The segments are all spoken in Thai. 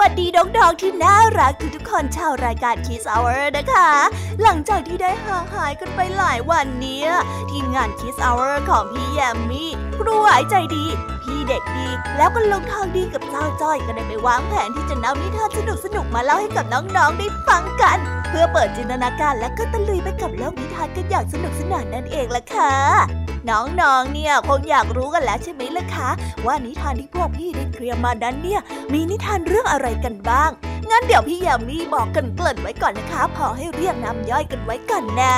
วัสดีน้องๆที่น่ารักทุกๆคนชาวรายการคีสอเวอร์นะคะ หลังจากที่ได้ห่างหายกันไปหลายวันเนี้ยทีมงานคีสอเวอร์ของพี่แยมมี่ครูหายใจดี เด็กดี แล้วก็ลงทางดีกับเจ้าจ้อยก็ได้ไปวางแผนที่จะนำนิทานสนุกสนุกมาเล่าให้กับน้องๆได้ฟังกัน เพื่อเปิดจินตนาการและก็ตะลุยไปกับโลกนิทานกันอย่างสนุกสนานนั่นเองล่ะค่ะน้องๆ เนี่ยคงอยากรู้กันแล้วใช่ไหมล่ะคะ ว่านิทานที่พวกพี่ได้เตรียมมานั้นเนี่ย มีนิทานเรื่องอะไรกันบ้าง งั้นเดี๋ยวพี่ยามีบอกกันเกริ่นไว้ก่อนนะคะ พอให้เรียกน้ำย่อยกันไว้ก่อนนะ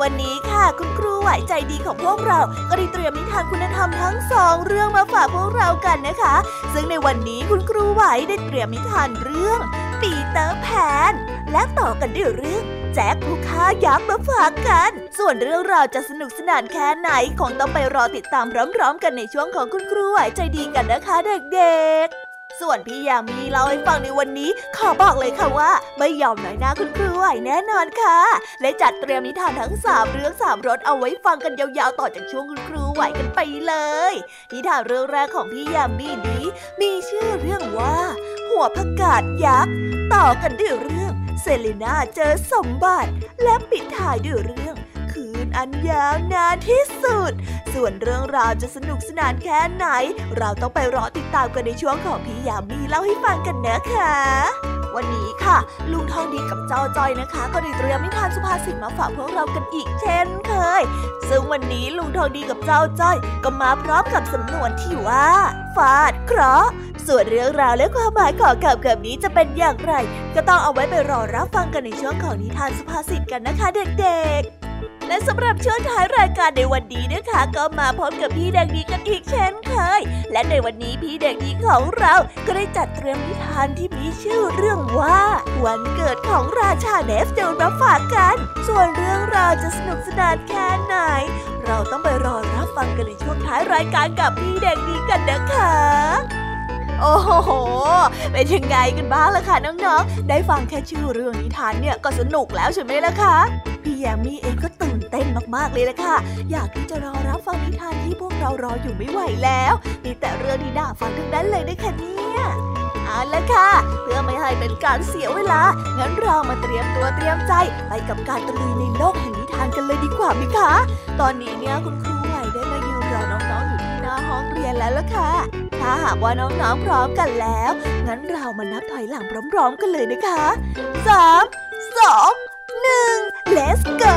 วันนี้ค่ะคุณครูไหวใจดีของพวกเรา ก็ได้เตรียมนิทานคุณธรรมทั้งสองเรื่องมาฝากพวกเรากันนะคะ ซึ่งในวันนี้คุณครูไหวได้เตรียมนิทานเรื่อง ปีเตอร์แพน และต่อกันด้วยเรื่องแจ็คผู้ฆ่ายักษ์มาฝากกัน ส่วนเรื่องราวจะสนุกสนานแค่ไหนคงต้องไปรอติดตามพร้อมๆ กันในช่วงของคุณครูไหวใจดีกันนะคะเด็กๆ ส่วนพี่ยามีเล่าให้ฟังในวันนี้ ขอบอกเลยค่ะว่าไม่ยอมน้อยหน้าคุณครูไหวแน่นอนค่ะ และจัดเตรียมนิทานทั้งสามเรื่องสามรสเอาไว้ฟังกันยาวๆต่อจากช่วงคุณครูไหวกันไปเลย นิทานเรื่องแรกของพี่ยามีนี้ มีชื่อเรื่องว่า หัวผักกาดยักษ์ต่อกันด้วยเรื่องเซเลน่าเจอสมบัติ และปิดท้ายด้วยเรื่อง นอันยาวนานที่สุด ส่วนเรื่องราวจะสนุกสนานแค่ไหน เราต้องไปรอติดตามกันในช่วงของพี่ยามีเล่าให้ฟังกันนะคะวันนี้ค่ะ ลุงทองดีกับเจ้าจอยนะคะ ก็ได้เตรียมนิทานสุภาษิตมาฝากพวกเรากันอีกเช่นเคย ซึ่งวันนี้ลุงทองดีกับเจ้าจ้อย ก็มาพร้อมกับสำนวนที่ว่า ฟาดเคราะห์ส่วนเรื่องราวและความหมายของคำคำนี้จะเป็นอย่างไร ก็ต้องเอาไว้ไปรอรับฟังกันในช่วงของนิทานสุภาษิตกันนะคะเด็กๆ และสำหรับช่วงท้ายรายการในวันนี้นะคะ ก็มาพบกับพี่เด็กดีกันอีกเช่นเคย และในวันนี้พี่เด็กดีของเราก็ได้จัดเตรียมนิทานที่มีชื่อเรื่องว่า วันเกิดของราชาเนฟเดลมาฝากกัน ส่วนเรื่องราวจะสนุกสนานแค่ไหน เราต้องไปรอรับฟังกันในช่วงท้ายรายการกับพี่เด็กดีกันนะคะ โอ้โห เป็นยังไงกันบ้างล่ะคะน้องๆ ได้ฟังแค่ชื่อเรื่องนิทานเนี่ยก็สนุกแล้วใช่ไหมล่ะคะ พี่แยมมี่เองก็ตื่นเต้นมากๆเลยล่ะค่ะ อยากที่จะรอรับฟังนิทานที่พวกเรารออยู่ไม่ไหวแล้ว มีแต่เรื่องที่น่าฟังทั้งนั้นเลยนะคะเนี่ยเอาละค่ะ เพื่อไม่ให้เป็นการเสียเวลา งั้นเรามาเตรียมตัวเตรียมใจไปกับการตะลุยในโลกแห่งนิทานกันเลยดีกว่าไหมคะ ตอนนี้เนี่ยคุณครูไหวได้มายืนรอน้องๆอยู่ที่หน้าห้องเรียนแล้วล่ะค่ะ ถ้าหากว่าน้องๆพร้อมกันแล้ว งั้นเรามานับถอยหลังพร้อมๆกันเลยนะคะสามสองหนึ่ง let's go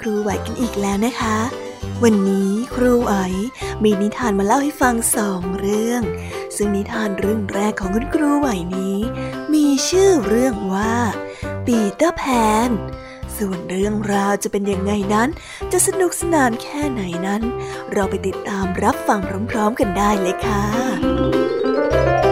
ครูไหวกันอีกแล้วนะคะ วันนี้ครูไหวมีนิทานมาเล่าให้ฟังสองเรื่อง ซึ่งนิทานเรื่องแรกของคุณครูไหวนี้ มีชื่อเรื่องว่าปีเตอร์แพน ส่วนเรื่องราวจะเป็นยังไงนั้น จะสนุกสนานแค่ไหนนั้น เราไปติดตามรับฟังพร้อมๆกันได้เลยค่ะ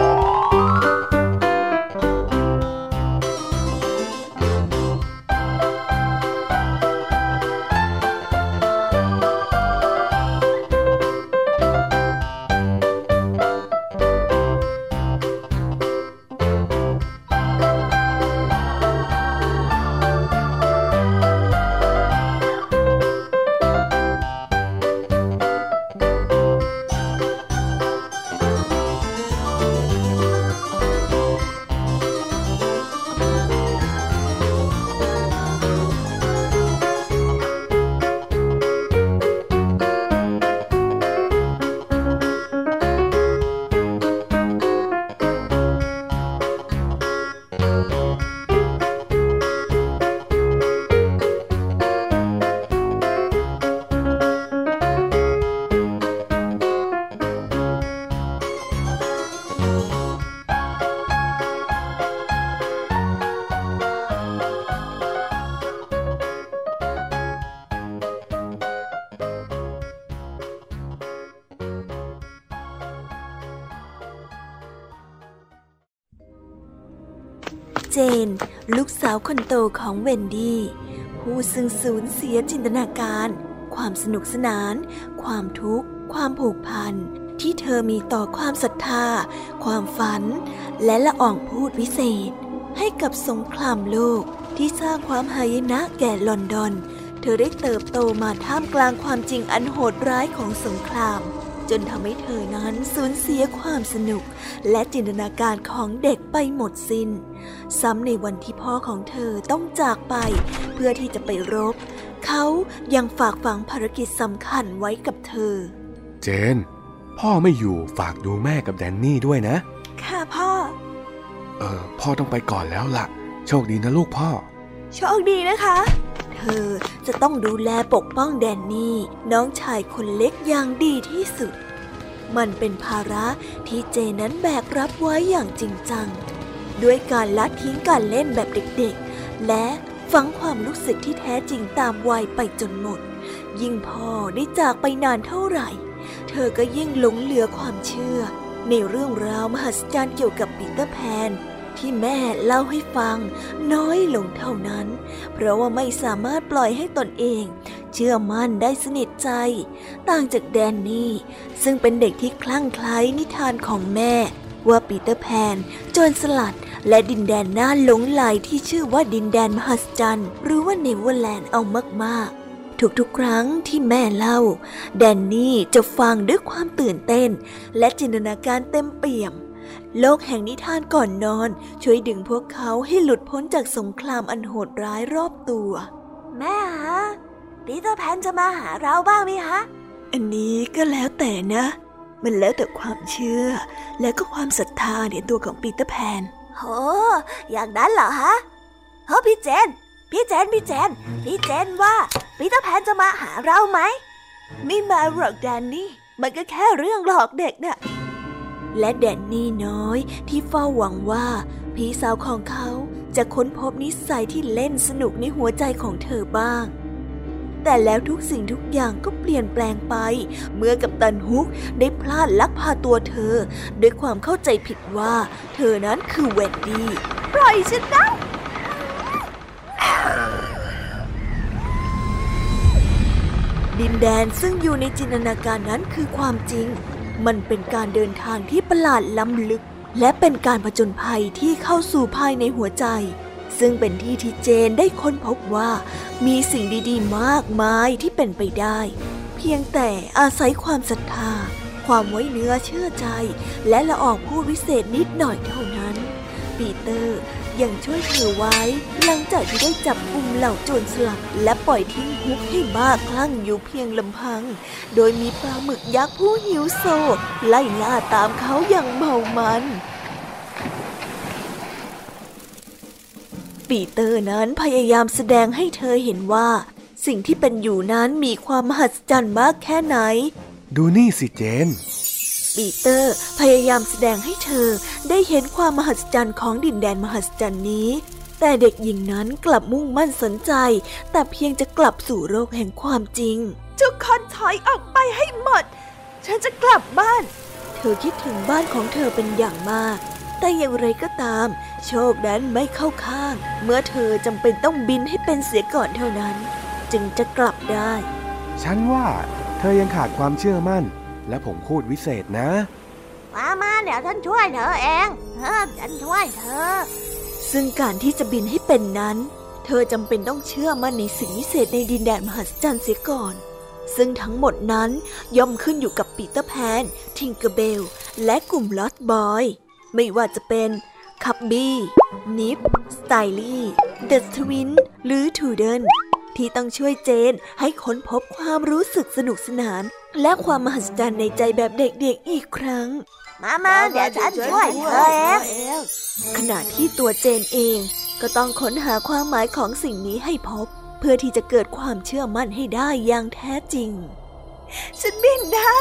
คนโตของเวนดี้ ผู้ซึ่งสูญเสียจินตนาการ ความสนุกสนาน ความทุกข์ ความผูกพัน ที่เธอมีต่อความศรัทธา ความฝัน และละอ่องพูดวิเศษ ให้กับสงครามโลกที่สร้างความหายนะแก่ลอนดอน เธอได้เติบโตมาท่ามกลางความจริงอันโหดร้ายของสงคราม จนทำให้เธอนั้นสูญเสียความสนุก และจินตนาการของเด็กไปหมดสิน้น ซ้ำในวันที่พ่อของเธอต้องจากไป เพื่อที่จะไปรบ เขายังฝากฝังภารกิจสำคัญไว้กับเธอ เจน พ่อไม่อยู่ฝากดูแม่กับแดนนี่ด้วยนะ ค่ะพ่อ เออพ่อต้องไปก่อนแล้วล่ะ โชคดีนะลูกพ่อ โชคดีนะคะ เธอจะต้องดูแลปกป้องแดนนี่ น้องชายคนเล็กอย่างดีที่สุดมันเป็นภาระที่เจนั้นแบกรับไว้อย่างจริงจัง ด้วยการละทิ้งการเล่นแบบเด็กๆ และฝังความรู้สึกที่แท้จริงตามวัยไปจนหมด ยิ่งพ่อได้จากไปนานเท่าไหร่ เธอก็ยิ่งหลงเหลือความเชื่อ ในเรื่องราวมหัศจรรย์เกี่ยวกับปีเตอร์แพนที่แม่เล่าให้ฟัง น้อยลงเท่านั้น เพราะว่าไม่สามารถปล่อยให้ตนเอง เชื่อมั่นได้สนิทใจ ต่างจากแดนนี่ซึ่งเป็นเด็กที่คลั่งไคล้นิทานของแม่ ว่าปีเตอร์แพนโจรสลัด และดินแดนน่าหลงใหลที่ชื่อว่าดินแดนมหัศจรรย์ หรือว่าเนเวอร์แลนด์เอามากๆทุกๆ ครั้งที่แม่เล่า แดนนี่จะฟังด้วยความตื่นเต้น และจินตนาการเต็มเปี่ยม โลกแห่งนิทานก่อนนอน ช่วยดึงพวกเขาให้หลุดพ้นจากสงครามอันโหดร้ายรอบตัว แม่ฮะปีเตอร์แพนจะมาหาเราบ้างไหมฮะ อันนี้ก็แล้วแต่นะ มันแล้วแต่ความเชื่อ และก็ความศรัทธาในตัวของปีเตอร์แพน โห อย่างนั้นเหรอฮะเฮ้พี่เจน พี่เจน พี่เจน พี่เจนว่าปีเตอร์แพนจะมาหาเราไหม ไม่มาหรอกแดนนี่ มันก็แค่เรื่องหลอกเด็กน่ะ และแดนนี่น้อยที่เฝ้าหวังว่า พี่สาวของเขาจะค้นพบนิสัยที่เล่นสนุกในหัวใจของเธอบ้าง แต่แล้วทุกสิ่งทุกอย่างก็เปลี่ยนแปลงไป เมื่อกัปตันฮุกได้พลาดลักพาตัวเธอ ด้วยความเข้าใจผิดว่า เธอนั้นคือเวนดี้ปล่อยฉันนะดินแดนซึ่งอยู่ในจินตนาการนั้นคือความจริง มันเป็นการเดินทางที่ประหลาดล้ำลึก และเป็นการผจญภัยที่เข้าสู่ภายในหัวใจ ซึ่งเป็นที่ที่เจนได้ค้นพบว่า มีสิ่งดีๆ มากมายที่เป็นไปได้ เพียงแต่อาศัยความศรัทธา ความไว้เนื้อเชื่อใจ และละออกผู้วิเศษนิดหน่อยเท่านั้น ปีเตอร์ยังช่วยเธอไว้ หลังจากที่ได้จับกุมเหล่าโจรสลัดและปล่อยทิ้งฮุกให้บ้าคลั่งอยู่เพียงลำพัง โดยมีปลาหมึกยักษ์ผู้หิวโซไล่ล่าตามเขาอย่างเมามัน ปีเตอร์นั้นพยายามแสดงให้เธอเห็นว่า สิ่งที่เป็นอยู่นั้นมีความมหัศจรรย์มากแค่ไหน ดูนี่สิเจน ปีเตอร์พยายามแสดงให้เธอได้เห็นความมหัศจรรย์ของดินแดนมหัศจรรย์นี้ แต่เด็กหญิงนั้นกลับมุ่งมั่นสนใจ แต่เพียงจะกลับสู่โลกแห่งความจริง ทุกคนถอยออกไปให้หมด ฉันจะกลับบ้าน เธอคิดถึงบ้านของเธอเป็นอย่างมาก แต่อย่างไรก็ตาม โชคนั้นไม่เข้าข้าง เมื่อเธอจำเป็นต้องบินให้เป็นเสียก่อนเท่านั้น จึงจะกลับได้ ฉันว่าเธอยังขาดความเชื่อมั่น และผมพูดวิเศษนะ มามาเดี๋ยวฉันช่วยเธอเองเออฉันช่วยเธอ ซึ่งการที่จะบินให้เป็นนั้น เธอจำเป็นต้องเชื่อมั่นในสิ่งวิเศษในดินแดนมหัศจรรย์เสียก่อนซึ่งทั้งหมดนั้นย่อมขึ้นอยู่กับปีเตอร์แพน ทิงเกอร์เบล และกลุ่ม Lost Boy ไม่ว่าจะเป็นคับบี้นิบส์ สไลต์ลี่เดอะทวินส์ หรือทูเทิลส์ที่ต้องช่วยเจนให้ค้นพบความรู้สึกสนุกสนาน และความมหัศจรรย์ในใจแบบเด็กๆอีกครั้ง มามาเดี๋ยวฉันช่วยเธอเองขณะที่ตัวเจนเองก็ต้องค้นหาความหมายของสิ่งนี้ให้พบ เพื่อที่จะเกิดความเชื่อมั่นให้ได้อย่างแท้จริง ฉันบินได้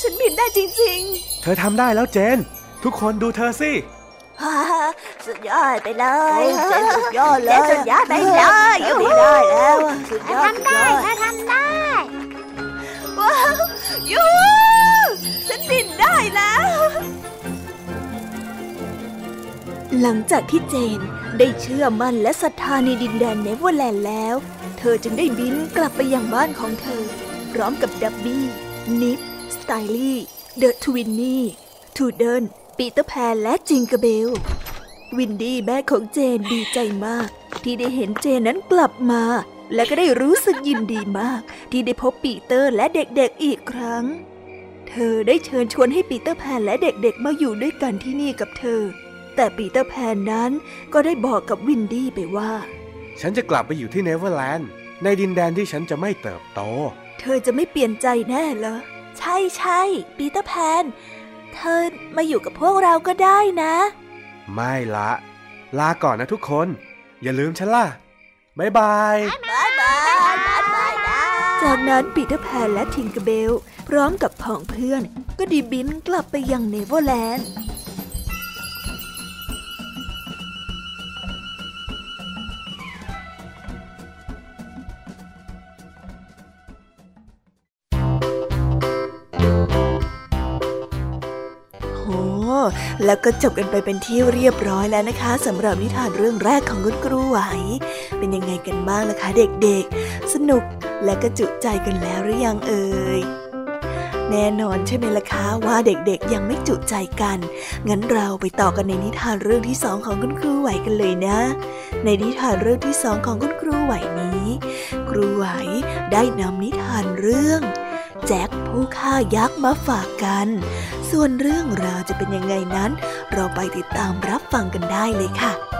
ฉันบินได้จริงเธอทำได้แล้วเจน ทุกคนดูเธอสิๆฮ่าสุดยอดไปเลยเจนสุดยอดเลยสุดยอดไปเลยยูหูได้แล้วสุดยอดทำได้ถ้าทำได้ว้าวยูหูฉันบินได้แล้ว หลังจากที่เจนได้เชื่อมั่นและศรัทธาในดินแดนเนเวอร์แลนด์แล้ว เธอจึงได้บินกลับไปยังบ้านของเธอ พร้อมกับคับบี้ นิบส์ สไลต์ลี่ เดอะทวินส์ ทูเทิลส์ ปีเตอร์แพนและทิงเกอร์เบล เวนดี้แม่ของเจนดีใจมาก ที่ได้เห็นเจนนั้นกลับมา และก็ได้รู้สึกยินดีมาก ที่ได้พบปีเตอร์และเด็กๆอีกครั้ง เธอได้เชิญชวนให้ปีเตอร์แพนและเด็กๆ มาอยู่ด้วยกันที่นี่กับเธอ แต่ปีเตอร์แพนนั้นก็ได้บอกกับเวนดี้ไปว่า ฉันจะกลับไปอยู่ที่เนเวอร์แลนด์ในดินแดนที่ฉันจะไม่เติบโต เธอจะไม่เปลี่ยนใจแน่เหรอ ใช่ใช่ปีเตอร์แพน เธอมาอยู่กับพวกเราก็ได้นะ ไม่ละ ลาก่อนนะทุกคน อย่าลืมฉันล่ะบ๊ายบายบายบายบายบายนะจากนั้นปีเตอร์แพนและทิงเกอร์เบล พร้อมกับผองเพื่อน ก็ได้บินกลับไปยังเนเวอร์แลนด์ แล้วก็จบกันไปเป็นที่เรียบร้อยแล้วนะคะสำหรับนิทานเรื่องแรกของคุณครูไหว เป็นยังไงกันบ้างล่ะคะ เด็กๆ สนุกและก็จุใจกันแล้วหรือยังเอ่ยแน่นอนใช่ไหมล่ะคะว่าเด็กๆยังไม่จุใจกัน งั้นเราไปต่อกันในนิทานเรื่องที่สองของคุณครูไหวกันเลยนะ ในนิทานเรื่องที่สองของคุณครูไหวนี้ ครูไหวได้นำนิทานเรื่อง แจ็คผู้ฆ่ายักษ์มาฝากกัน ส่วนเรื่องราวจะเป็นยังไงนั้น เราไปติดตามรับฟังกันได้เลยค่ะ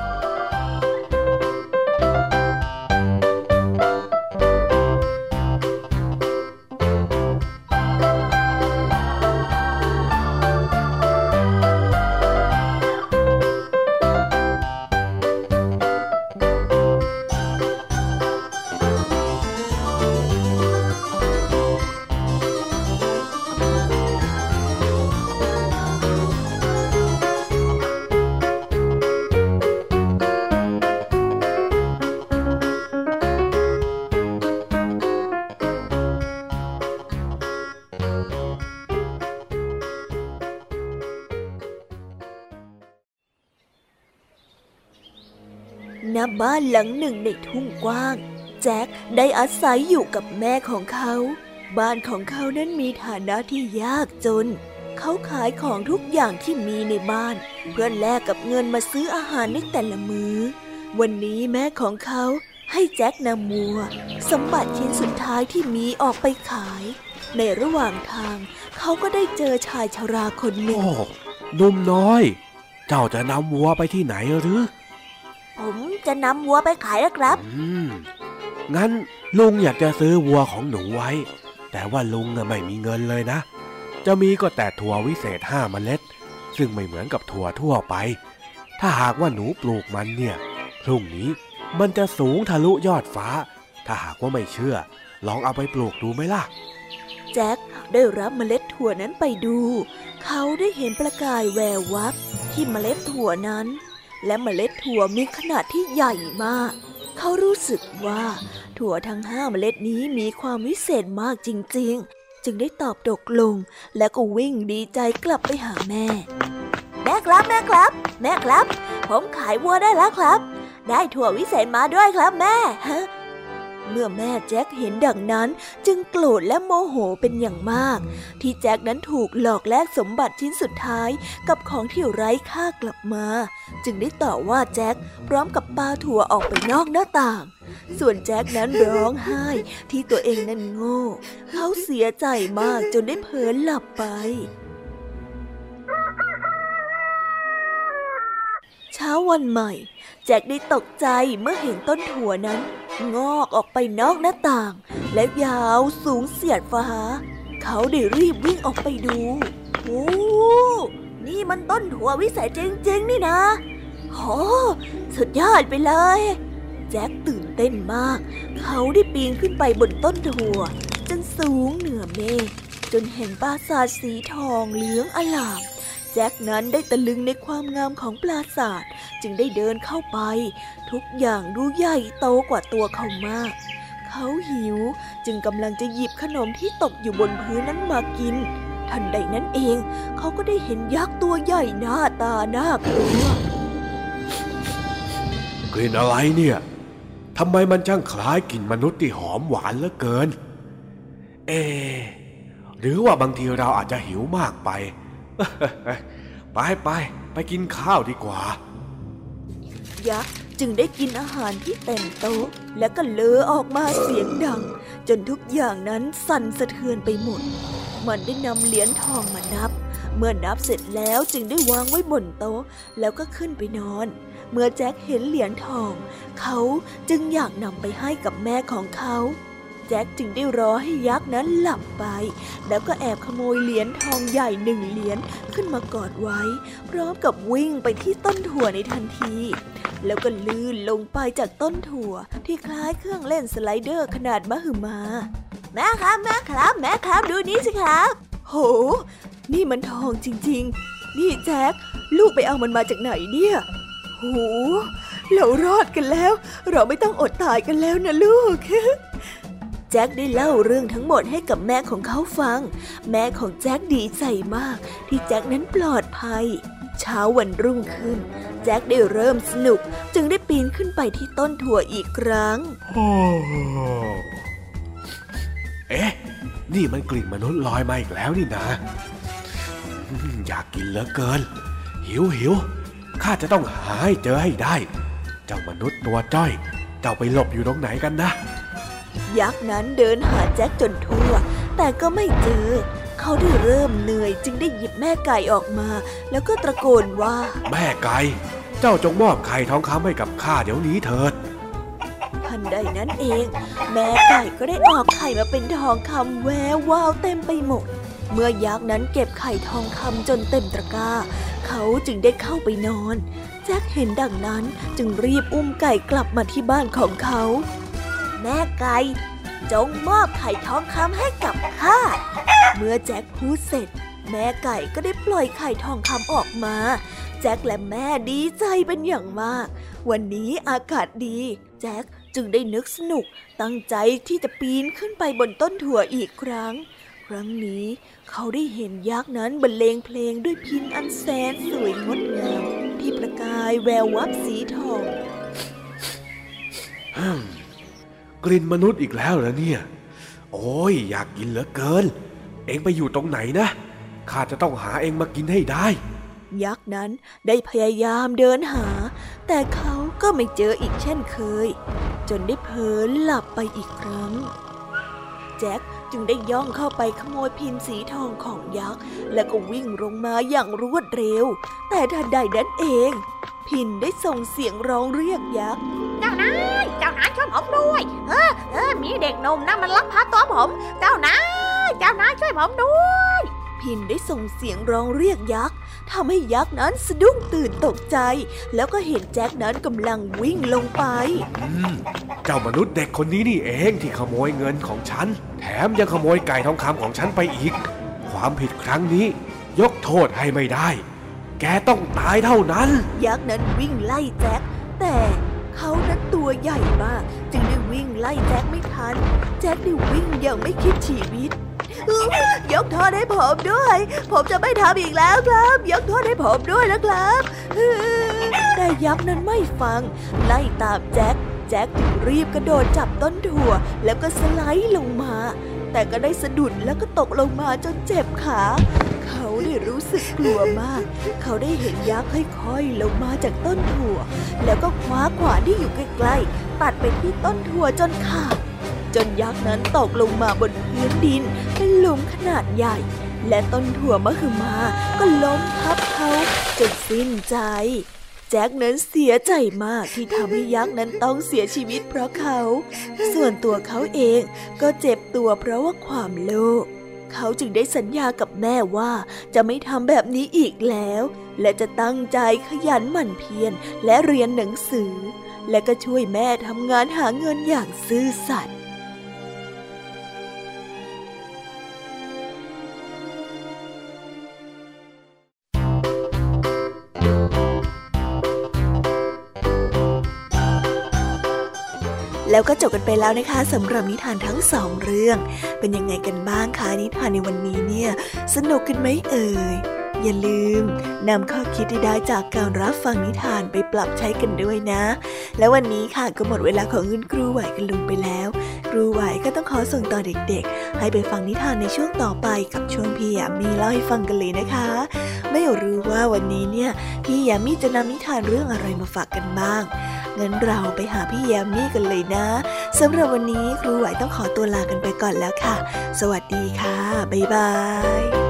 งหนึ่งในทุ่งกว้าง แจ็คได้อาศัยอยู่กับแม่ของเขา บ้านของเขานั้นมีฐานะที่ยากจน เขาขายของทุกอย่างที่มีในบ้าน เพื่อแลกกับเงินมาซื้ออาหารในแต่ละมือ้อ วันนี้แม่ของเขาให้แจ็คนำมัว สมบัติชิ้นสุดท้ายที่มีออกไปขาย ในระหว่างทาง เขาก็ได้เจอชายชราคนหนึ่งโอ้นุ่มน้อย เจ้าจะนำวัวไปที่ไหนหรือ ผมจะนำวัวไปขายนะครับ อืม งั้นลุงอยากจะซื้อวัวของหนูไว้ แต่ว่าลุงน่ะไม่มีเงินเลยนะ จะมีก็แต่ถั่ววิเศษห้าเมล็ด ซึ่งไม่เหมือนกับถั่วทั่วไป ถ้าหากว่าหนูปลูกมันเนี่ยพรุ่งนี้มันจะสูงทะลุยอดฟ้า ถ้าหากว่าไม่เชื่อ ลองเอาไปปลูกดูไหมล่ะ แจ็คได้รับเมล็ดถั่วนั้นไปดู เขาได้เห็นประกายแวววับที่เมล็ดถั่วนั้น และเมล็ดถั่วมีขนาดที่ใหญ่มาก เขารู้สึกว่า ถั่วทั้งห้าเมล็ดนี้มีความวิเศษมากจริง ๆ จึงได้ตอบตกลง และก็วิ่งดีใจกลับไปหาแม่ แม่ครับแม่ครับ แม่ครับ ผมขายวัวได้แล้วครับ ได้ถั่ววิเศษมาด้วยครับแม่ เมื่อแม่แจ็คเห็นดังนั้น จึงโกรธและโมโหเป็นอย่างมาก ที่แจ็คนั้นถูกหลอกแลกสมบัติชิ้นสุดท้าย กับของที่ไร้ค่ากลับมา จึงได้ต่อว่าแจ็คพร้อมกับปาถั่วออกไปนอกหน้าต่าง ส่วนแจ็คนั้นร้องไห้ที่ตัวเองนั้นโง่ เขาเสียใจมากจนได้เผลอหลับไปเช้าวันใหม่ แจ็คได้ตกใจเมื่อเห็นต้นถั่วนั้น งอกออกไปนอกหน้าต่าง และยาวสูงเสียดฟ้า เขาได้รีบวิ่งออกไปดูโอ้นี่มันต้นถั่ววิเศษจริงๆนี่นะโอ้สุดยอดไปเลย แจ็คตื่นเต้นมาก เขาได้ปีนขึ้นไปบนต้นถั่ว จนสูงเหนือเมฆจนเห็นปราสาทสีทองเหลืองอลาม แจ็คนั้นได้ตะลึงในความงามของปราสาท จึงได้เดินเข้าไป ทุกอย่างดูใหญ่โตกว่าตัวเขามาก เขาหิวจึงกำลังจะหยิบขนมที่ตกอยู่บนพื้นนั้นมากิน ทันใดนั้นเอง เขาก็ได้เห็นยักษ์ตัวใหญ่หน้าตาน่ากลัวกลิ่นอะไรเนี่ยทำไมมันช่างคล้ายกลิ่นมนุษย์ที่หอมหวานเหลือเกิน เอ หรือว่าบางทีเราอาจจะหิวมากไป ไปไปไปกินข้าวดีกว่า ยักษ์จึงได้กินอาหารที่เต็มโต๊ะ และก็เลอออกมาเสียงดัง จนทุกอย่างนั้นสั่นสะเทือนไปหมด มันได้นำเหรียญทองมานับ เมื่อนับเสร็จแล้วจึงได้วางไว้บนโต๊ะ แล้วก็ขึ้นไปนอน เมื่อแจ็คเห็นเหรียญทอง เขาจึงอยากนำไปให้กับแม่ของเขา แจ็คจึงได้รอให้ยักษ์นั้นหลับไป แล้วก็แอบขโมยเหรียญทองใหญ่หนึ่งเหรียญขึ้นมากอดไว้ พร้อมกับวิ่งไปที่ต้นถั่วในทันที แล้วก็ลื่นลงไปจากต้นถั่ว ที่คล้ายเครื่องเล่นสไลเดอร์ขนาดมหึมา แม่ครับแม่ครับแม่ครับดูนี่สิครับ โห นี่มันทองจริง ๆ นี่แจ็คลูกไปเอามันมาจากไหนเนี่ยโหเรารอดกันแล้ว เราไม่ต้องอดตายกันแล้วนะลูก แจ็คได้เล่าเรื่องทั้งหมดให้กับแม่ของเขาฟัง แม่ของแจ็คดีใจมาก ที่แจ็คนั้นปลอดภัย เช้าวันรุ่งขึ้น แจ็คได้เริ่มสนุก จึงได้ปีนขึ้นไปที่ต้นถั่วอีกครั้ง เอ๊ะ นี่มันกลิ่นมนุษย์ลอยมาอีกแล้วนี่นะ อยากกินเหลือเกิน หิวหิวข้าจะต้องหาให้เจอให้ได้ เจ้ามนุษย์ตัวจ้อย เจ้าไปหลบอยู่ตรงไหนกันนะ ยักษ์นั้นเดินหาแจ็คจนทั่ว แต่ก็ไม่เจอ เขาได้เริ่มเหนื่อยจึงได้หยิบแม่ไก่ออกมา แล้วก็ตะโกนว่า แม่ไก่ เจ้าจงมอบไข่ทองคำให้กับข้าเดี๋ยวนี้เถิดทันใดนั้นเอง แม่ไก่ก็ได้ออกไข่มาเป็นทองคำแวววาวเต็มไปหมด เมื่อยักษ์นั้นเก็บไข่ทองคำจนเต็มตะกร้า เขาจึงได้เข้าไปนอน แจ็คเห็นดังนั้นจึงรีบอุ้มไก่กลับมาที่บ้านของเขา แม่ไก่ จงมอบไข่ทองคำให้กับข้า เมื่อแจ็คพูดเสร็จ แม่ไก่ก็ได้ปล่อยไข่ทองคำออกมา แจ็คและแม่ดีใจเป็นอย่างมาก วันนี้อากาศดี แจ็คจึงได้นึกสนุกตั้งใจที่จะปีนขึ้นไปบนต้นถั่วอีกครั้ง ครั้งนี้เขาได้เห็นยักษ์นั้นบรรเลงเพลงด้วยพินอันแสนสวยงดงามที่ประกายแวววับสีทอง กลิ่นมนุษย์อีกแล้วเหรอเนี่ย โอ้ยอยากกินเหลือเกิน เองไปอยู่ตรงไหนนะ ข้าจะต้องหาเองมากินให้ได้ ยักษ์นั้นได้พยายามเดินหา แต่เขาก็ไม่เจออีกเช่นเคย จนได้เผลอหลับไปอีกครั้ง แจ็คจึงได้ย่องเข้าไปขโมยพินสีทองของยักษ์ แล้วก็วิ่งลงมาอย่างรวดเร็ว แต่ทันใดนั้นเอง พินได้ส่งเสียงร้องเรียกยักษ์านายเจ้านายช่วยผมด้วย เออเออมีเด็กนมนะมันลักพาตัวผม เจ้านายเจ้านายช่วยผมด้วย พินได้ส่งเสียงร้องเรียกยักษ์ทำให้ยักษ์นั้นสะดุ้งตื่นตกใจ แล้วก็เห็นแจ็คนั้นกำลังวิ่งลงไปเจ้ามนุษย์เด็กคนนี้นี่เองที่ขโมยเงินของฉัน แถมยังขโมยไก่ทองคำของฉันไปอีก ความผิดครั้งนี้ ยกโทษให้ไม่ได้ แกต้องตายเท่านั้น ยักษ์นั้นวิ่งไล่แจ็คแต่ เขานั้นตัวใหญ่มาก จึงได้วิ่งไล่แจ็คไม่ทัน แจ็คได้วิ่งอย่างไม่คิดชีวิตยกโทษให้ผมด้วย ผมจะไม่ทำอีกแล้วครับ ยกโทษให้ผมด้วยนะครับแต่ยักษ์นั้นไม่ฟัง ไล่ตามแจ็คแจ็คจึงรีบกระโดดจับต้นถั่ว แล้วก็สไลด์ลงมา แต่ก็ได้สะดุดแล้วก็ตกลงมาจนเจ็บขา เขาได้รู้สึกกลัวมาก เขาได้เห็นยักษ์ค่อยๆลงมาจากต้นถั่ว แล้วก็คว้าขวานที่อยู่ใกล้ๆตัดไปที่ต้นถั่วจนขาดจนยักษ์นั้นตกลงมาบนพื้นดินเป็นหลุมขนาดใหญ่ และต้นถั่วมะคือมา ก็ล้มทับเขาจนสิ้นใจ แจ็คนั้นเสียใจมากที่ทำให้ยักษ์นั้นต้องเสียชีวิตเพราะเขา ส่วนตัวเขาเองก็เจ็บตัวเพราะว่าความโลภเขาจึงได้สัญญากับแม่ว่าจะไม่ทำแบบนี้อีกแล้ว และจะตั้งใจขยันหมั่นเพียรและเรียนหนังสือ และก็ช่วยแม่ทำงานหาเงินอย่างซื่อสัตย์ แล้วก็จบกันไปแล้วนะคะสำหรับนิทานทั้งสองเรื่อง เป็นยังไงกันบ้างคะนิทานในวันนี้เนี่ย สนุกกันไหมเอ่ยอย่าลืมนำข้อคิดที่ได้จากการรับฟังนิทานไปปรับใช้กันด้วยนะ แล้ววันนี้ค่ะก็หมดเวลาของคุณครูไหวกันลงไปแล้ว ครูไหวก็ต้องขอส่งต่อเด็กๆ ให้ไปฟังนิทานในช่วงต่อไปกับช่วงพี่ยามีเล่าให้ฟังกันเลยนะคะ ไม่รู้ว่าวันนี้เนี่ยพี่ยามีจะนำนิทานเรื่องอะไรมาฝากกันบ้าง งั้นเราไปหาพี่แยมมี่กันเลยนะสำหรับวันนี้ครูไหวต้องขอตัวลากันไปก่อนแล้วค่ะ สวัสดีค่ะ บ๊ายบาย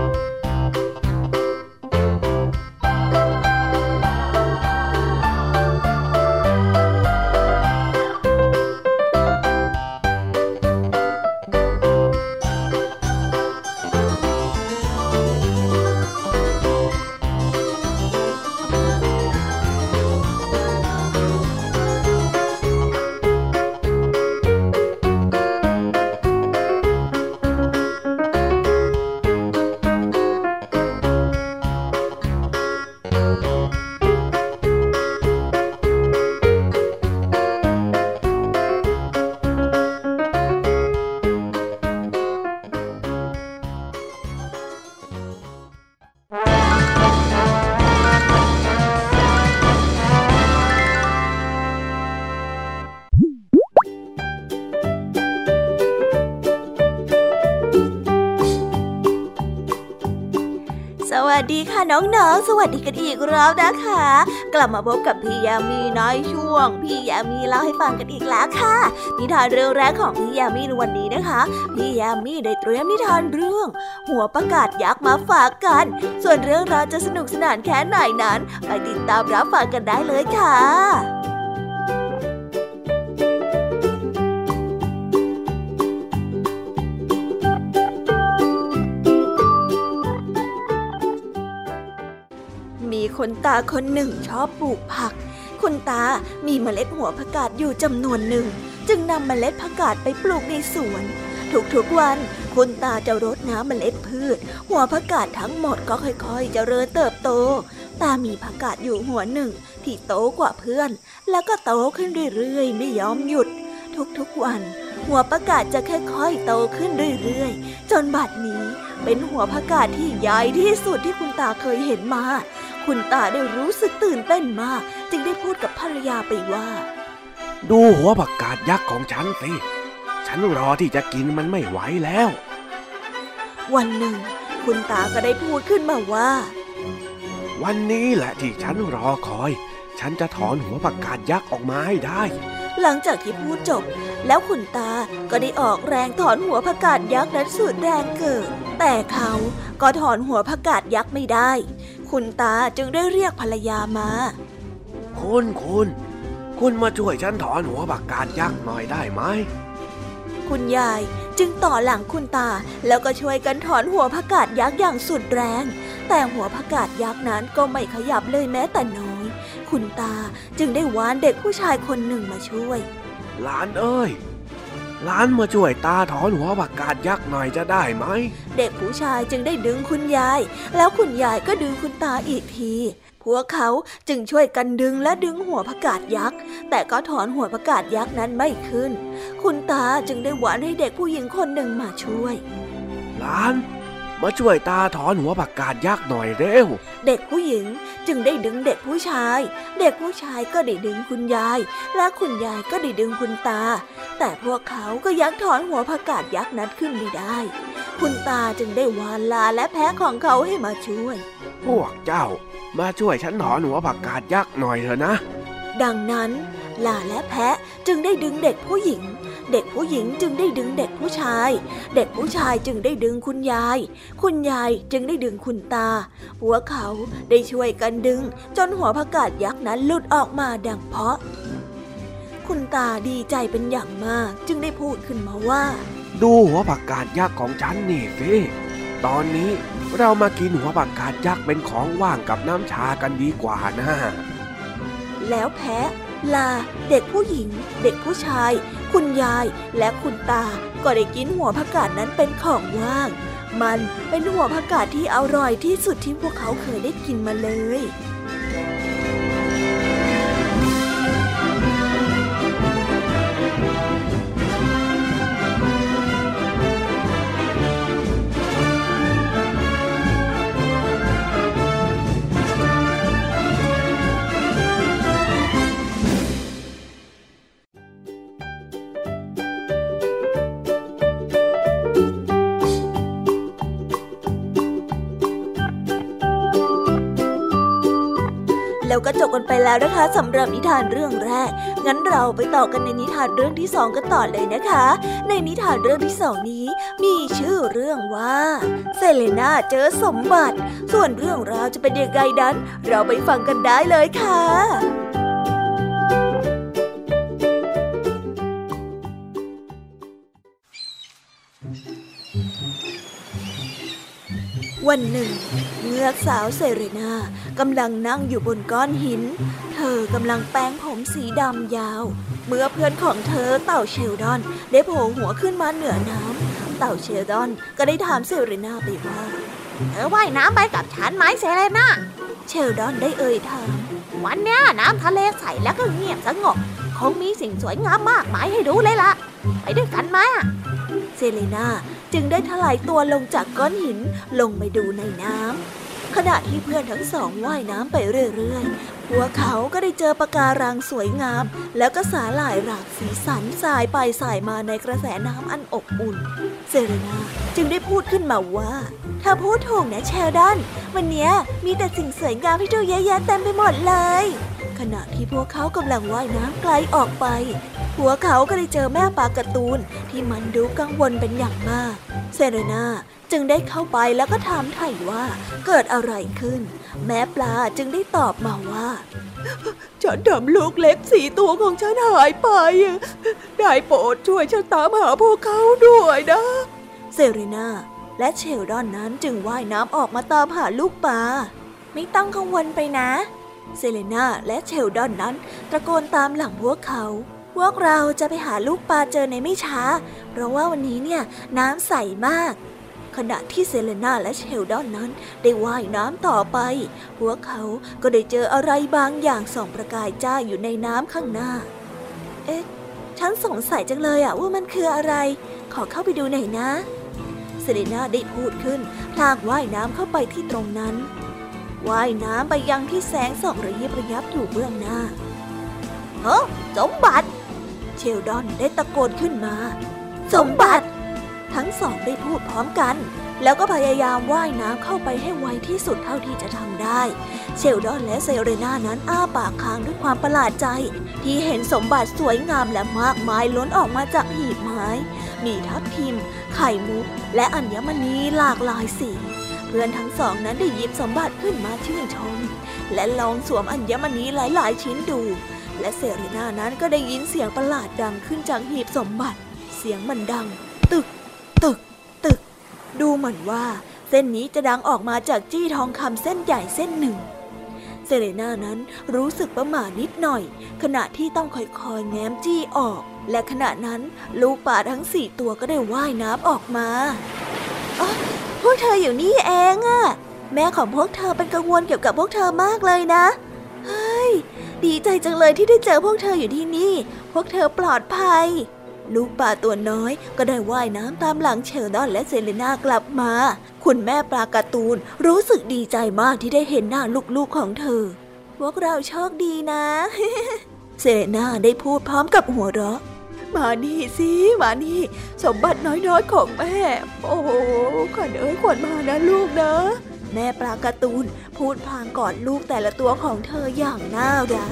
สดีค่ะน้องๆ สวัสดีกันอีกแล้วนะคะ กลับมาพบกับพี่ยามีในช่วง พี่ยามีเล่าให้ฟังกันอีกแล้วค่ะ นิทานเรื่องแรกของพี่ยามีในวันนี้นะคะ พี่ยามีได้เตรียมนิทานเรื่อง หัวประกาศยักษ์มาฝากกัน ส่วนเรื่องราวจะสนุกสนานแค่ไหนนั้น ไปติดตามรับฟังกันได้เลยค่ะ คนตาคนหนึ่งชอบปลูกผัก คุณตามีเมล็ดหัวผักกาดอยู่จำนวนหนึ่ง จึงนำเมล็ดผักกาดไปปลูกในสวน ทุกๆวัน คุณตาจะรดน้ำเมล็ดพืช หัวผักกาดทั้งหมดก็ค่อยๆเจริญเติบโต ตามีผักกาดอยู่หัวหนึ่งที่โตกว่าเพื่อน แล้วก็โตขึ้นเรื่อยๆ ไม่ยอมหยุด ทุกๆวัน หัวผักกาดจะค่อยๆโตขึ้นเรื่อยๆ จนบัดนี้เป็นหัวผักกาดที่ใหญ่ที่สุดที่คุณตาเคยเห็นมา คุณตาได้รู้สึกตื่นเต้นมาก จึงได้พูดกับภรรยาไปว่า ดูหัวผักกาดยักษ์ของฉันสิ ฉันรอที่จะกินมันไม่ไหวแล้ว วันหนึ่ง คุณตาก็ได้พูดขึ้นมาว่า วันนี้แหละที่ฉันรอคอย ฉันจะถอนหัวผักกาดยักษ์ออกมาให้ได้ หลังจากที่พูดจบ แล้วคุณตาก็ได้ออกแรงถอนหัวผักกาดยักษ์นั้นสุดแรงเกิดแต่เขาก็ถอนหัวผักกาดยักษ์ไม่ได้ คุณตาจึงได้เรียกภรรยามา คุณคุณ คุณมาช่วยฉันถอนหัวผักกาดยักษ์หน่อยได้ไหม คุณยายจึงต่อหลังคุณตาแล้วก็ช่วยกันถอนหัวผักกาดยักษ์อย่างสุดแรง แต่หัวผักกาดยักษ์นั้นก็ไม่ขยับเลยแม้แต่น้อย คุณตาจึงได้วานเด็กผู้ชายคนหนึ่งมาช่วย หลานเอ้ย หลานมาช่วยตาถอนหัวผักกาดยักษ์หน่อยจะได้ไหม เด็กผู้ชายจึงได้ดึงคุณยาย แล้วคุณยายก็ดึงคุณตาอีกที พวกเขาจึงช่วยกันดึงและดึงหัวผักกาดยักษ์ แต่ก็ถอนหัวผักกาดยักษ์นั้นไม่ขึ้น คุณตาจึงได้หวานให้เด็กผู้หญิงคนหนึ่งมาช่วยหลานมาช่วยตาถอนหัวผักกาดยักษ์หน่อยเร็ว เด็กผู้หญิง จึงได้ดึงเด็กผู้ชาย เด็กผู้ชายก็ได้ดึงคุณยาย และคุณยายก็ได้ดึงคุณตา แต่พวกเขาก็ยังถอนหัวผักกาดยักษ์นั้นขึ้นไม่ได้ คุณตาจึงได้วานลาและแพะของเขาให้มาช่วย พวกเจ้า มาช่วยฉันถอนหัวผักกาดยักษ์หน่อยเถอะนะ ดังนั้นลาและแพะจึงได้ดึงเด็กผู้หญิง เด็กผู้หญิงจึงได้ดึงเด็กผู้ชาย เด็กผู้ชายจึงได้ดึงคุณยาย คุณยายจึงได้ดึงคุณตา หัวเขาได้ช่วยกันดึง จนหัวผักกาดยักษ์นั้นหลุดออกมาดังเพาะ คุณตาดีใจเป็นอย่างมากจึงได้พูดขึ้นมาว่า ดูหัวผักกาดยักษ์ของฉันนี่สิตอนนี้เรามากินหัวผักกาดยักษ์เป็นของว่างกับน้ำชากันดีกว่านะแล้วแพะ ลา เด็กผู้หญิง เด็กผู้ชาย คุณยายและคุณตา ก็ได้กินหัวผักกาดนั้นเป็นของว่าง มันเป็นหัวผักกาดที่อร่อยที่สุดที่พวกเขาเคยได้กินมาเลย แล้วนะคะสำหรับนิทานเรื่องแรก งั้นเราไปต่อกันในนิทานเรื่องที่สองกันต่อเลยนะคะ ในนิทานเรื่องที่สองนี้ มีชื่อเรื่องว่าเซเลนาเจอสมบัติ ส่วนเรื่องราวจะเป็นยังไงนั้น เราไปฟังกันได้เลยค่ะ วันหนึ่ง เงือกสาวเซเรนากำลังนั่งอยู่บนก้อนหิน เธอกำลังแปรงผมสีดำยาว เมื่อเพื่อนของเธอเต่าเชลดอน ได้โผล่หัวขึ้นมาเหนือน้ำเต่าเชลดอนก็ได้ถามเซเรนาไปว่าเธอว่ายน้ำไปกับฉันไหมเซเรนาเชลดอนได้เอ่ยถาม วันนี้น้ำทะเลใสแล้วก็เงียบสงบคงมีสิ่งสวยงามมากมายให้ดูเลยล่ะ ไปด้วยกันไหมอะเซเลนา จึงได้ถลายตัวลงจากก้อนหินลงไปดูในน้ำ ขณะที่เพื่อนทั้งสองว่ายน้ำไปเรื่อยๆ พวกเขาก็ได้เจอปะการังสวยงาม แล้วก็สาหร่ายหลากสีสันสายไปสายมาในกระแสน้ำอันอบอุ่น เซเรนาจึงได้พูดขึ้นมาว่าถ้าพูดถูกนะเชลดอน วันนี้มีแต่สิ่งสวยงามให้ดูเยอะแยะเต็มไปหมดเลย ขณะที่พวกเขากำลังว่ายน้ำไกลออกไปพวกเขาก็ได้เจอแม่ปลาการ์ตูนที่มันดูกังวลเป็นอย่างมาก เซเรนา จึงได้เข้าไปแล้วก็ถามไถ่ว่าเกิดอะไรขึ้น แม่ปลาจึงได้ตอบมาว่า ฉันทำลูกเล็กสีตัวของฉันหายไป ได้โปรดช่วยฉันตามหาพวกเขาด้วยนะ เซเรนาและเชลดอนนั้นจึงว่ายน้ำออกมาตามหาลูกปลาไม่ต้องกังวลไปนะ เซเลนาและเชลดอนนั้นตะโกนตามหลังพวกเขาพวกเราจะไปหาลูกปลาเจอในไม่ช้า เพราะว่าวันนี้เนี่ยน้ำใสมาก ขณะที่เซเลนาและเชลดอนนั้นได้ว่ายน้ำต่อไป พวกเขาก็ได้เจออะไรบางอย่างส่องประกายจ้าอยู่ในน้ำข้างหน้า เอ๊ะ ฉันสงสัยจังเลยอะว่ามันคืออะไร ขอเข้าไปดูหน่อยนะเซเลนาได้พูดขึ้น พลางว่ายน้ำเข้าไปที่ตรงนั้น ว่ายน้ำไปยังที่แสงส่องระยิบระยับอยู่เบื้องหน้าเฮ้สมบัติ เชลดอนได้ตะโกนขึ้นมา สมบัติ ทั้งสองได้พูดพร้อมกัน แล้วก็พยายามว่ายน้ำเข้าไปให้ไวที่สุดเท่าที่จะทำได้ เชลดอนและเซเรนานั้นอ้าปากค้างด้วยความประหลาดใจ ที่เห็นสมบัติสวยงามและมากมายล้นออกมาจากหีบไม้ มีทับทิม ไข่มุก และอัญมณีหลากหลายสีเพื่อนทั้งสองนั้นได้หยิบสมบัติขึ้นมาชื่นชม และลองสวมอัญมณีหลายๆ ชิ้นดู และเซเรนานั้นก็ได้ยินเสียงประหลาดดังขึ้นจากหีบสมบัติ เสียงมันดัง ตึก ตึก ตึก ดูเหมือนว่า เส้นนี้จะดังออกมาจากจี้ทองคำเส้นใหญ่เส้นหนึ่ง เซเรนานั้นรู้สึกประหม่านิดหน่อย ขณะที่ต้องค่อยๆแง้มจี้ออก และขณะนั้นลูกป่าทั้งสี่ตัวก็ได้ว่ายน้ำออกมาอ๋อพวกเธออยู่นี่เองอะแม่ของพวกเธอเป็นกังวลเกี่ยวกับพวกเธอมากเลยนะ เฮ้ย ดีใจจังเลยที่ได้เจอพวกเธออยู่ที่นี่ พวกเธอปลอดภัย ลูกป่าตัวน้อยก็ได้ว่ายน้ำตามหลังเชลดอนและเซเลนากลับมา คุณแม่ปลาการ์ตูนรู้สึกดีใจมากที่ได้เห็นหน้าลูกๆของเธอ พวกเราโชคดีนะ เซเลนาได้พูดพร้อมกับหัวเราะ มานี่สิมานี่ สมบัติน้อยๆของแม่ โอ้ขวัญเอ้ยขวัญมานะลูกนะ แม่ปลาการ์ตูนพูดพางกอดลูกแต่ละตัวของเธออย่างน่ารัก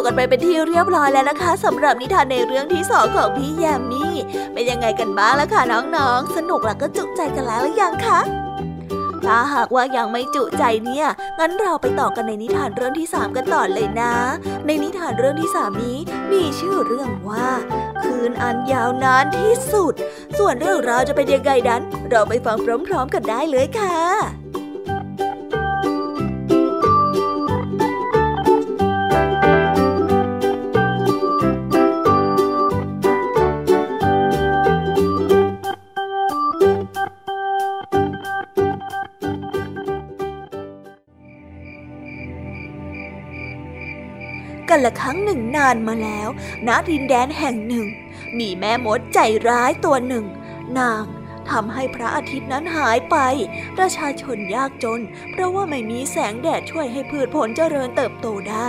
บกันไปเป็นที่เรียบร้อยแล้วนะคะสำหรับนิทานในเรื่องที่สองของพี่แยมมี่เป็นยังไงกันบ้างล่ะคะน้องๆ สนุกแล้วก็จุใจกันแล้วหรือยังคะถ้าหากว่ายังไม่จุใจเนี่ย งั้นเราไปต่อกันในนิทานเรื่องที่สามกันต่อเลยนะ ในนิทานเรื่องที่สามนี้มีชื่อเรื่องว่า คืนอันยาวนานที่สุด ส่วนเรื่องราวจะเป็นยังไงนั้น เราไปฟังพร้อมๆกันได้เลยค่ะ กันละครั้งหนึ่งนานมาแล้ว ณ ดินแดนแห่งหนึ่ง มีแม่มดใจร้ายตัวหนึ่ง นางทำให้พระอาทิตย์นั้นหายไป ประชาชนยากจน เพราะว่าไม่มีแสงแดดช่วยให้พืชผลเจริญเติบโตได้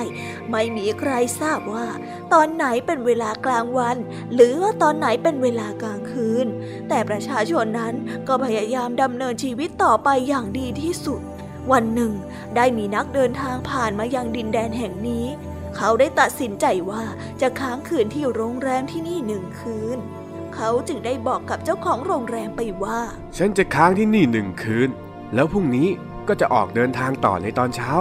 ไม่มีใครทราบว่า ตอนไหนเป็นเวลากลางวัน หรือว่าตอนไหนเป็นเวลากลางคืน แต่ประชาชนนั้นก็พยายามดำเนินชีวิตต่อไปอย่างดีที่สุด วันหนึ่ง ได้มีนักเดินทางผ่านมายังดินแดนแห่งนี้ เขาได้ตัดสินใจว่าจะค้างคืนที่โรงแรมที่นี่หนึ่งคืน เขาจึงได้บอกกับเจ้าของโรงแรมไปว่า ฉันจะค้างที่นี่หนึ่งคืน แล้วพรุ่งนี้ก็จะออกเดินทางต่อในตอนเช้า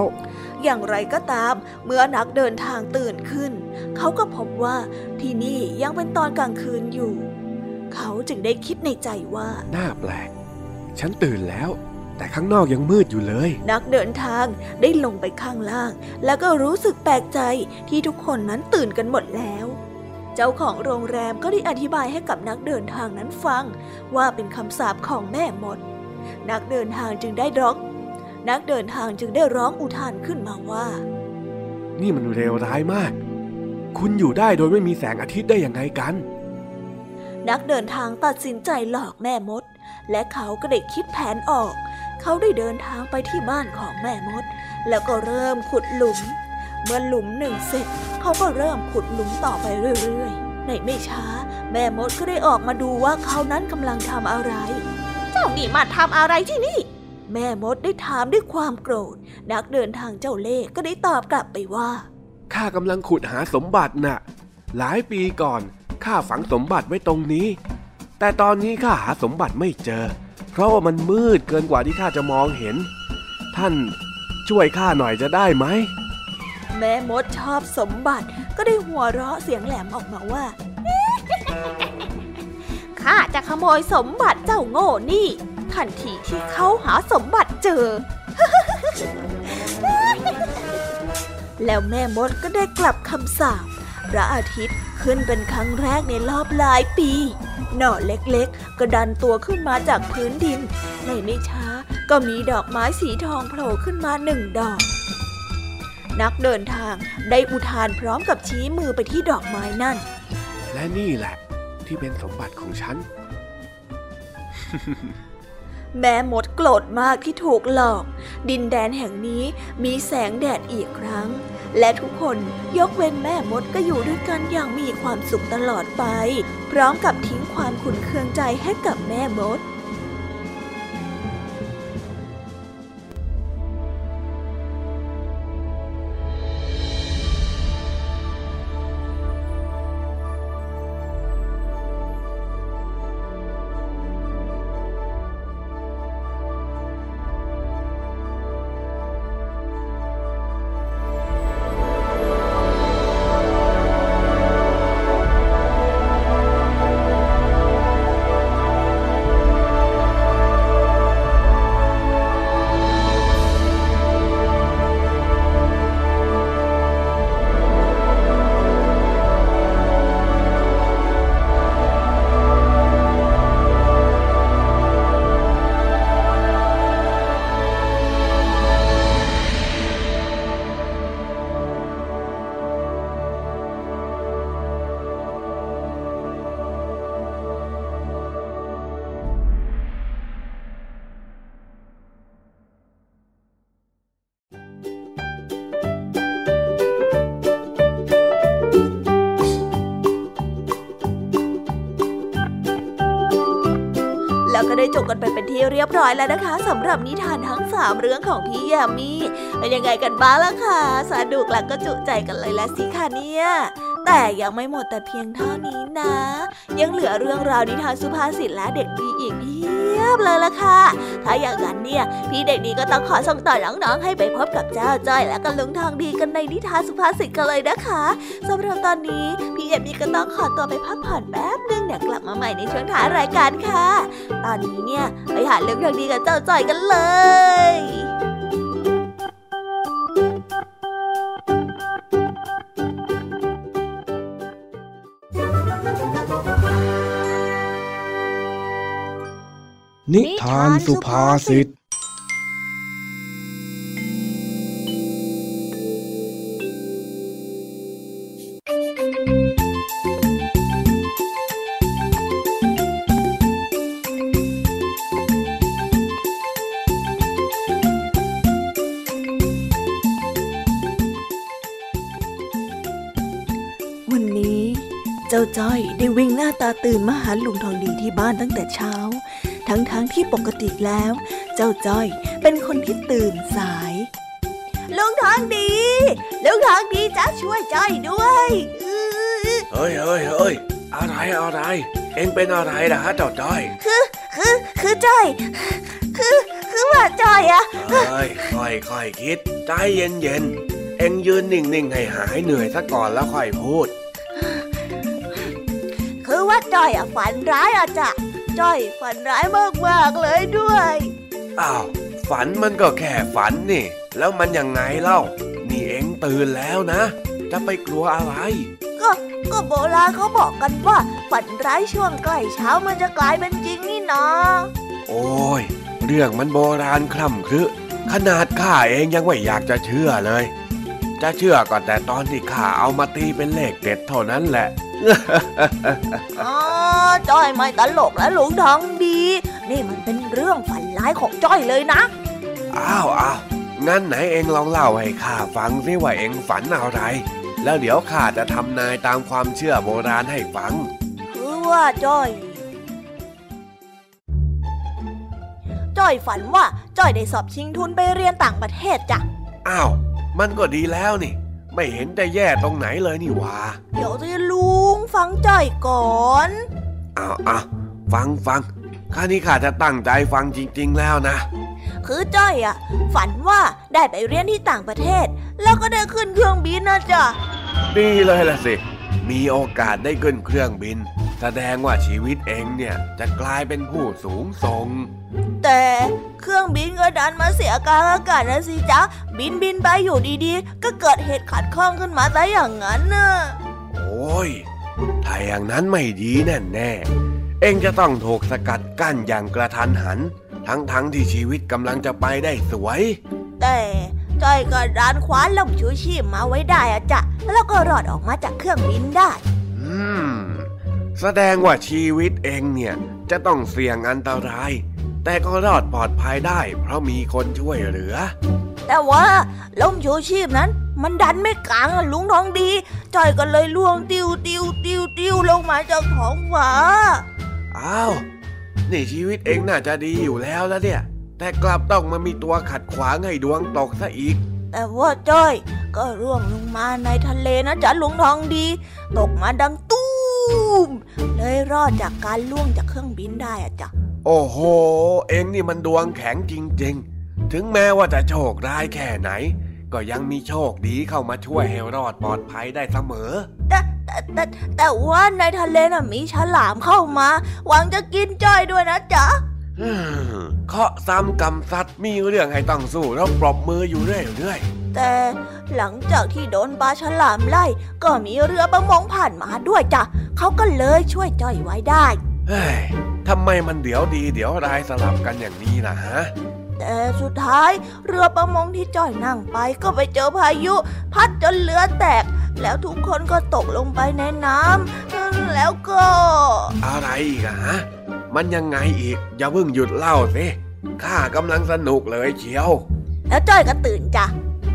อย่างไรก็ตาม เมื่อนักเดินทางตื่นขึ้น เขาก็พบว่าที่นี่ยังเป็นตอนกลางคืนอยู่ เขาจึงได้คิดในใจว่า น่าแปลก ฉันตื่นแล้ว แต่ข้างนอกยังมืดอยู่เลย นักเดินทางได้ลงไปข้างล่าง แล้วก็รู้สึกแปลกใจที่ทุกคนนั้นตื่นกันหมดแล้ว เจ้าของโรงแรมก็ได้อธิบายให้กับนักเดินทางนั้นฟัง ว่าเป็นคำสาปของแม่มด นักเดินทางจึงได้ร้อง นักเดินทางจึงได้ร้องอุทานขึ้นมาว่า นี่มันเร็วร้ายมาก คุณอยู่ได้โดยไม่มีแสงอาทิตย์ได้ยังไงกัน นักเดินทางตัดสินใจหลอกแม่มด และเขาก็ได้คิดแผนออก เขาได้เดินทางไปที่บ้านของแม่มด แล้วก็เริ่มขุดหลุม เมื่อหลุมหนึ่งเสร็จ เขาก็เริ่มขุดหลุมต่อไปเรื่อยๆ ในไม่ช้า แม่มดก็ได้ออกมาดูว่าเขานั้นกำลังทำอะไร เจ้านี่มาทำอะไรที่นี่ แม่มดได้ถามด้วยความโกรธ นักเดินทางเจ้าเล่ห์ก็ได้ตอบกลับไปว่า ข้ากำลังขุดหาสมบัติน่ะ หลายปีก่อนข้าฝังสมบัติไว้ตรงนี้ แต่ตอนนี้ข้าหาสมบัติไม่เจอ เพราะว่ามันมืดเกินกว่าที่ข้าจะมองเห็น ท่านช่วยข้าหน่อยจะได้ไหม แม่มดชอบสมบัติก็ได้หัวเราะเสียงแหลมออกมาว่าข้าจะขโมยสมบัติเจ้าโง่นี่ ทันทีที่เขาหาสมบัติเจอ แล้วแม่มดก็ได้กลับคำสาป พระอาทิตย์ขึ้นเป็นครั้งแรกในรอบหลายปี หน่อเล็กๆ ก็ดันตัวขึ้นมาจากพื้นดิน ในไม่ช้าก็มีดอกไม้สีทองโผล่ขึ้นมาหนึ่งดอก นักเดินทางได้อุทานพร้อมกับชี้มือไปที่ดอกไม้นั่น และนี่แหละ ที่เป็นสมบัติของฉัน แม่มดโกรธมากที่ถูกหลอก ดินแดนแห่งนี้มีแสงแดดอีกครั้ง และทุกคนยกเว้นแม่มดก็อยู่ด้วยกันอย่างมีความสุขตลอดไป พร้อมกับทิ้งความขุนเคืองใจให้กับแม่มด ที่เรียบร้อยแล้วนะคะสำหรับนิทานทั้งสามเรื่องของพี่ยามีเป็นยังไงกันบ้างล่ะคะสนุกและก็จุใจกันเลยละสิค่ะเนี่ยแต่ยังไม่หมดแต่เพียงเท่านี้นะ ยังเหลือเรื่องราวนิทานสุภาษิตและเด็กดี เลยล่ะค่ะ ถ้าอย่างนั้นเนี่ย พี่เด็กดีก็ต้องขอส่งต่อน้องๆให้ไปพบกับเจ้าจ้อยและกันลุงทองดีกันในนิทานสุภาษิตกันเลยนะคะสำหรับตอนนี้พี่เอ็มดีก็ต้องขอตัวไปพักผ่อนแป๊บนึงเดี๋ยวกลับมาใหม่ในช่วงท้ายรายการค่ะ ตอนนี้เนี่ยไปหาเรื่องทองดีกับเจ้าจ้อยกันเลย นิทานสุภาษิต วันนี้ เจ้าจ้อยได้วิ่งหน้าตาตื่นมาหาลุงทองดีที่บ้านตั้งแต่เช้า ทั้งๆทที่ปกติแล้ว เจ้าจ้อยเป็นคนที่ตื่นสายลุงทองดีลุงทองดีจะช่วยจ้อยด้วยอื้อเฮ้ยเฮ้ยเฮ้ยอะไรอะไร เอ็งเป็นอะไรนะฮะเจ้าจ้อยคือคือคือจ้อยคือคือว่าจ้อยอะเฮ้ยค่อยค่อยคิดใจเย็นเย็นเอ็งยืนนิ่งๆให้หายเหนื่อยซะก่อนแล้วค่อยพูด คือว่าจ้อยอะฝันร้ายอะจ้ะ จ้อย ฝันร้ายมากๆเลยด้วย อ้าว ฝันมันก็แค่ฝันนี่ แล้วมันยังไงเล่า นี่เอ็งตื่นแล้วนะ จะไปกลัวอะไร ก็ก็โบราณเขาบอกกันว่า ฝันร้ายช่วงใกล้เช้ามันจะกลายเป็นจริงนี่นาโอ้ย เรื่องมันโบราณคล่ำครึขนาดข้าเองยังไม่อยากจะเชื่อเลย จะเชื่อก็แต่ตอนที่ข้าเอามาตีเป็นเลขเด็ดเท่านั้นแหละ อ๋อจ้อยไม่ตลกแล้วลุงทองดี นี่มันเป็นเรื่องฝันร้ายของจ้อยเลยนะ อ้าวอ้าวงั้นไหนเองลองเล่าให้ข้าฟังสิว่าเองฝันอะไร แล้วเดี๋ยวข้าจะทำนายตามความเชื่อโบราณให้ฟัง คือว่าจ้อย จ้อยฝันว่าจ้อยได้สอบชิงทุนไปเรียนต่างประเทศจ้ะ อ้าว มันก็ดีแล้วนี่ ไม่เห็นจะแย่ตรงไหนเลยนี่หวาเดี๋ยวสิลุงฟังจ้อยก่อนอ้าวอ้าวฟังฟังข้านี่ข้าจะตั้งใจฟังจริง ๆ แล้วนะ คือจ้อยอะฝันว่าได้ไปเรียนที่ต่างประเทศ แล้วก็ได้ขึ้นเครื่องบินนะจ๊ะดีเลยล่ะสิ มีโอกาสได้ขึ้นเครื่องบิน แสดงว่าชีวิตเองเนี่ยจะกลายเป็นผู้สูงส่ง แต่เครื่องบินก็ดันมาเสียกลางอากาศนะสิจ๊ะ บินบินไปอยู่ดีๆ ก็เกิดเหตุขัดข้องขึ้นมาซะอย่างนั้นน่ะโอ้ยถ้าอย่างนั้นไม่ดีแน่แน่ๆเองจะต้องถูกสกัดกั้นอย่างกระทันหัน ทั้งๆทที่ชีวิตกำลังจะไปได้สวย แต่จ้อยก็ดันคว้าล่มชูชีพมาไว้ได้อะจ๊ะแล้วก็รอดออกมาจากเครื่องบินได้ อืม แสดงว่าชีวิตเองเนี่ย จะต้องเสี่ยงอันตราย แต่ก็รอดปลอดภัยได้ เพราะมีคนช่วยเหลือ แต่ว่าล่มชูชีพนั้น มันดันไม่กลางอะลุงทองดีจ้อยก็เลยล่วงติวติวติวติวลงมาจากท้องฟ้าอ้าวนี่ชีวิตเองน่าจะดีอยู่แล้วแล้วเนี่ย แต่กลับต้องมามีตัวขัดขวางให้ดวงตกซะอีก แต่ว่าจ้อย ก็ร่วงลงมาในทะเลนะจ๊ะลุงทองดี ตกมาดังตู มเลยรอดจากการล่วงจากเครื่องบินได้อะจ๊ะโอ้โห เองนี่มันดวงแข็งจริง ๆ ถึงแม้ว่าจะโชคร้ายแค่ไหน ก็ยังมีโชคดีเข้ามาช่วยให้รอดปลอดภัยได้เสมอ แต่แต่แต่แต่ว่าในทะเลน่ะมีฉลามเข้ามา หวังจะกินจ้อยด้วยนะจ๊ะอืมเคาะซ้ำกำซัดมีเรื่องให้ต้องสู้แล้วปรบมืออยู่เรื่อย แต่หลังจากที่โดนปลาฉลามไล่ ก็มีเรือประมงผ่านมาด้วยจ้ะเขาก็เลยช่วยจ้อยไว้ได้ๆเฮ้ยทำไมมันเดี๋ยวดีเดี๋ยวร้ายสลับกันอย่างนี้ล่ะฮะแต่สุดท้ายเรือประมงที่จ้อยนั่งไปก็ไปเจอพายุ พัดจนเรือแตก แล้วทุกคนก็ตกลงไปในน้ำแล้วก็ อะไรอีกอะฮะมันยังไงอีก อย่าเพิ่งหยุดเล่าสิข้ากำลังสนุกเลยเชียว แล้วจ้อยก็ตื่นจ้ะ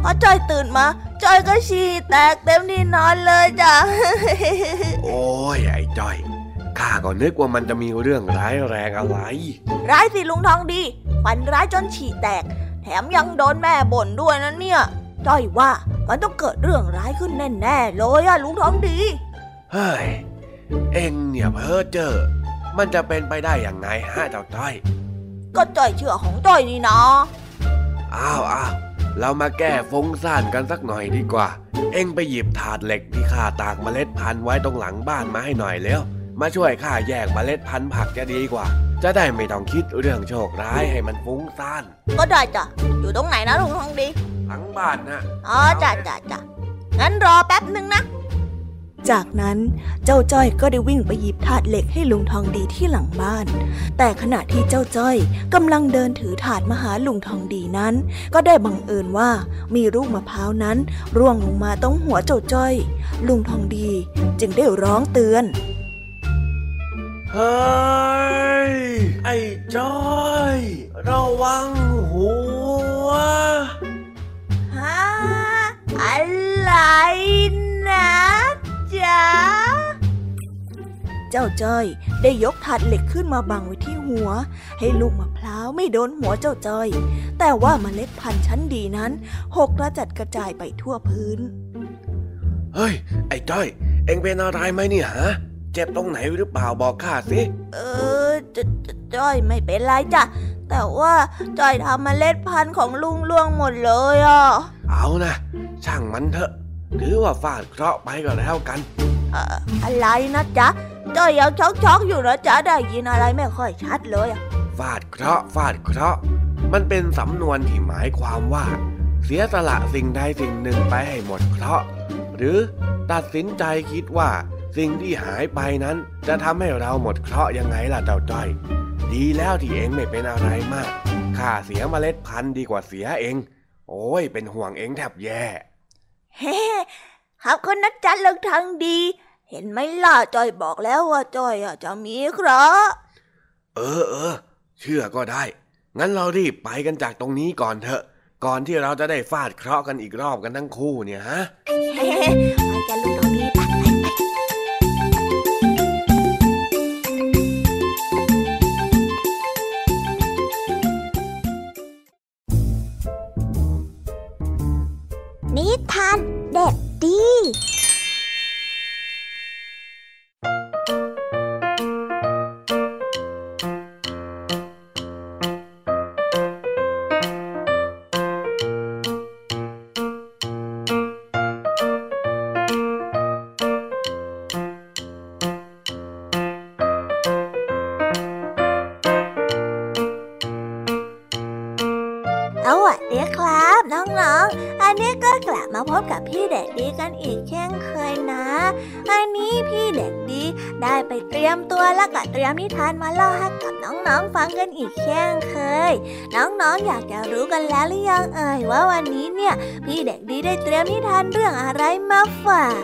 พอจ้อยตื่นมาจ้อยก็ฉี่แตกเต็มที่นอนเลยจ้ะ โอ้ยไอ้จ้อยข้าก็นึกว่ามันจะมีเรื่องร้ายแรงอะไร ร้ายสิลุงทองดีฝันร้ายจนฉี่แตก แถมยังโดนแม่บ่นด้วยนะเนี่ยจ้อยว่ามันต้องเกิดเรื่องร้ายขึ้นแน่ๆเลยอะลุงทองดี เฮ้ย เอ็งเนี่ยเพ้อเจอ มันจะเป็นไปได้อย่างไงฮะเจ้าจ้อย ก็จ้อยเชื่อของจ้อยนี่นะ อ้าวอ้าวเรามาแก้ฟุ้งซ่านกันสักหน่อยดีกว่า เอ็งไปหยิบถาดเหล็กที่ข้าตากเมล็ดพันธุ์ไว้ตรงหลังบ้านมาให้หน่อยเร็วมาช่วยข้าแยกเมล็ดพันธุ์ผักจะดีกว่า จะได้ไม่ต้องคิดเรื่องโชคร้ายให้มันฟุ้งซ่าน ก็ได้จ้ะ อยู่ตรงไหนนะลุงทองดีทั้งบ้านนะอ๋อจ้ะจ้ะจ้ะงั้นรอแป๊บหนึ่งนะ จากนั้นเจ้าจ้อยก็ได้วิ่งไปหยิบถาดเหล็กให้ลุงทองดีที่หลังบ้าน แต่ขณะที่เจ้าจ้อยกำลังเดินถือถาดมาหาลุงทองดีนั้น ก็ได้บังเอิญว่ามีลูกมะพร้าวนั้น ร่วงลงมาตรงหัวเจ้าจ้อย ลุงทองดีจึงได้ร้องเตือนเฮ้ย ไอ้จ้อย ระวังหัวฮะอะไรนะ จ๊ะาจ้อยได้ยกถาดเหล็กขึ้นมาบังไว้ที่หัว ให้ลูกมะพร้าวไม่โดนหัวเจ้าจ้อย แต่ว่าเมล็ดพันธุ์ชั้นดีนั้น หกกระจัดกระจายไปทั่วพื้น เฮ้ย ไอ้จ้อย เอ็งเป็นอะไรไหมเนี่ยฮะ เจ็บตรงไหนหรือเปล่าบอกข้าสิ เออจจจ้อยไม่เป็นไรจ้ะแต่ว่าจ้อยทำเมล็ดพันธุ์ของลุงล่วงหมดเลยอะ เอานะ ช่างมันเถอะ ถือว่าฟาดเคราะห์ไปก็แล้วกันเอ่ออะไรนะจ๊ะจ้อยยังช็อกช็อกๆอยู่นะจ๊ะได้ยินอะไรไม่ค่อยชัดเลยอะฟาดเคราะห์ฟาดเคราะห์มันเป็นสำนวนที่หมายความว่า เสียสละสิ่งใดสิ่งหนึ่งไปให้หมดเคราะห์หรือตัดสินใจคิดว่าสิ่งที่หายไปนั้นจะทำให้เราหมดเคราะห์ยังไงล่ะเจ้าจ้อย ดีแล้วที่เองไม่เป็นอะไรมากข้าเสียเมล็ดพันธุ์ดีกว่าเสียเอง โอ้ยเป็นห่วงเองแทบแย่ เฮ้ขอบคุณนะจ๊ะเลิกทางดี เห็นไหมล่ะจอยบอกแล้วว่าจอยอจะมีเคราะห์เออเออเชื่อก็ได้ งั้นเรารีบไปกันจากตรงนี้ก่อนเถอะ ก่อนที่เราจะได้ฟาดเคราะห์กันอีกรอบกันทั้งคู่เนี่ยฮะ ยมนิทานมาเล่าให้กับน้องๆฟังกันอีกเช่นเคย น้องๆอยากจะรู้กันแล้วหรือยังเอ่ยว่าวันนี้เนี่ย พี่เด็กดีได้เตรียมนิทานเรื่องอะไรมาฝาก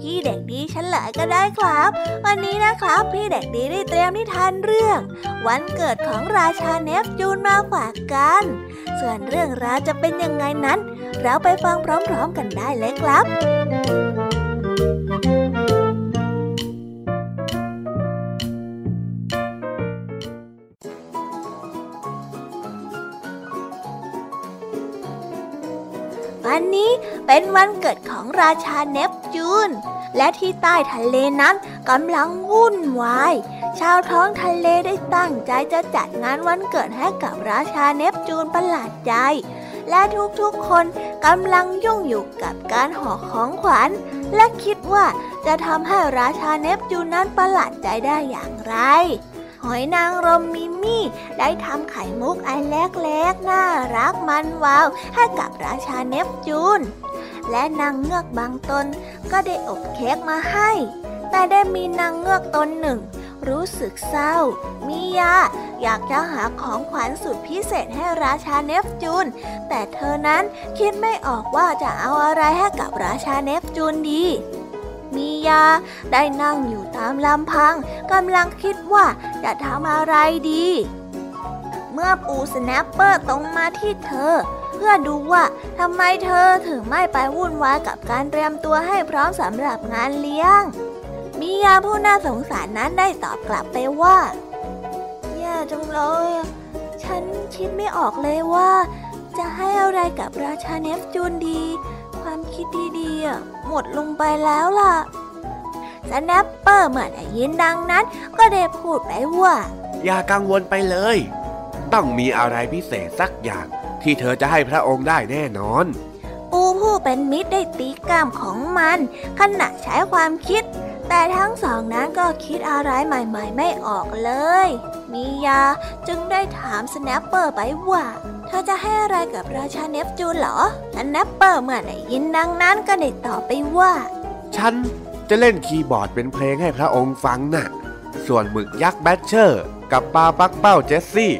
พี่เด็กดีฉเฉลยก็ได้ครับ วันนี้นะครับ พี่เด็กดีได้เตรียมนิทานเรื่อง วันเกิดของราชาเนฟจูนมาฝากกัน ส่วนเรื่องราวจะเป็นยังไงนั้น เราไปฟังพร้อมๆกันได้เลยครับ เป็นวันเกิดของราชาเนปจูน และที่ใต้ทะเลนั้นกำลังวุ่นวาย ชาวท้องทะเลได้ตั้งใจจะจัดงานวันเกิดให้กับราชาเนปจูนประหลาดใจ และทุกๆคนกำลังยุ่งอยู่กับการห่อของขวัญ และคิดว่าจะทำให้ราชาเนปจูนนั้นประหลาดใจได้อย่างไรหอยนางรมมิมี่ได้ทำไข่มุกอันเล็กๆ น่ารักมันวาว ให้กับราชาเนปจูน และนางเงือกบางตนก็ได้อบเค้กมาให้ แต่ได้มีนางเงือกตนหนึ่ง รู้สึกเศร้ามียาอยากจะหาของขวัญสุดพิเศษให้ราชาเนฟจูน แต่เธอนั้นคิดไม่ออกว่าจะเอาอะไรให้กับราชาเนฟจูนดีมียาได้นั่งอยู่ตามลำพังกำลังคิดว่าจะทำอะไรดี เมื่อปูสแนปเปอร์ตรงมาที่เธอ เพื่อดูว่าทำไมเธอถึงไม่ไปวุ่นวายกับการเตรียมตัวให้พร้อมสำหรับงานเลี้ยงมียาผู้น่าสงสารนั้นได้ตอบกลับไปว่าแย่จังเลย ฉันคิดไม่ออกเลยว่า จะให้อะไรกับราชาเนปจูนดี ความคิดดีๆหมดลงไปแล้วล่ะสแนปเปอร์เมื่อได้ยินดังนั้น ก็ได้พูดไปว่า อย่ากังวลไปเลย ต้องมีอะไรพิเศษสักอย่าง ที่เธอจะให้พระองค์ได้แน่นอน ปูผู้เป็นมิตรได้ตีก้ามของมันขณะใช้ความคิด แต่ทั้งสองนั้นก็คิดอะไรใหม่ ๆ ไม่ออกเลย มียาจึงได้ถามสแนปเปอร์ไปว่า เธอจะให้อะไรกับราชาเนปจูนเหรอสแนปเปอร์เมื่อได้ยินดังนั้นก็ได้ตอบไปว่า ฉันจะเล่นคีย์บอร์ดเป็นเพลงให้พระองค์ฟังน่ะ ส่วนหมึกยักษ์แบทเชอร์ กับปลาปักเป้าเจสซี่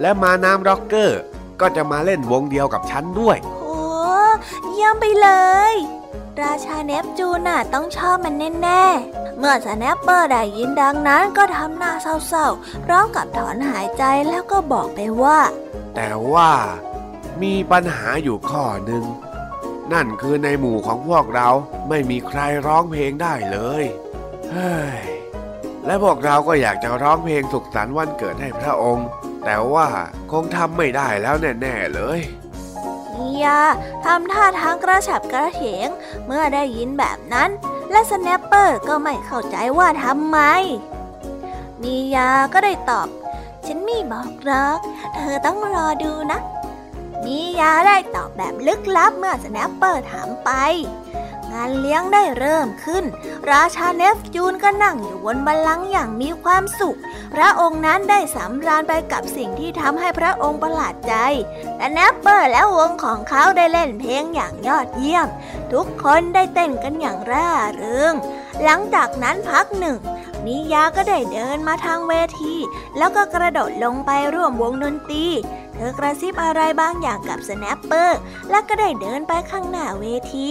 และม้าน้ำร็อกเกอร์ ก็จะมาเล่นวงเดียวกับฉันด้วย โอ้เยี่ยมไปเลย ราชาเนปจูนน่ะต้องชอบมันแน่ๆ เมื่อสแนปเปอร์ได้ยินดังนั้นก็ทำหน้าเศร้าๆ พร้อมกับถอนหายใจแล้วก็บอกไปว่า แต่ว่ามีปัญหาอยู่ข้อหนึ่ง นั่นคือในหมู่ของพวกเราไม่มีใครร้องเพลงได้เลย เฮ้ยและพวกเราก็อยากจะร้องเพลงสุขสันต์วันเกิดให้พระองค์ แต่ว่าคงทำไม่ได้แล้วแน่ๆเลยมียาทำท่าทางกระฉับกระเฉงเมื่อได้ยินแบบนั้น และสแนปเปอร์ก็ไม่เข้าใจว่าทำไม มียาก็ได้ตอบ ฉันไม่บอกหรอกเธอต้องรอดูนะ มียาได้ตอบแบบลึกลับเมื่อสแนปเปอร์ถามไป งานเลี้ยงได้เริ่มขึ้น ราชาเนปจูนก็นั่งอยู่บนบัลลังก์อย่างมีความสุข พระองค์นั้นได้สำราญไปกับสิ่งที่ทำให้พระองค์ประหลาดใจและสแนปเปอร์และวงของเขาได้เล่นเพลงอย่างยอดเยี่ยม ทุกคนได้เต้นกันอย่างร่าเริง หลังจากนั้นพักหนึ่งมิยาก็ได้เดินมาทางเวที แล้วก็กระโดดลงไปร่วมวงดนตรีเธอกระซิบอะไรบางอย่างกับสแนปเปอร์ แล้วก็ได้เดินไปข้างหน้าเวที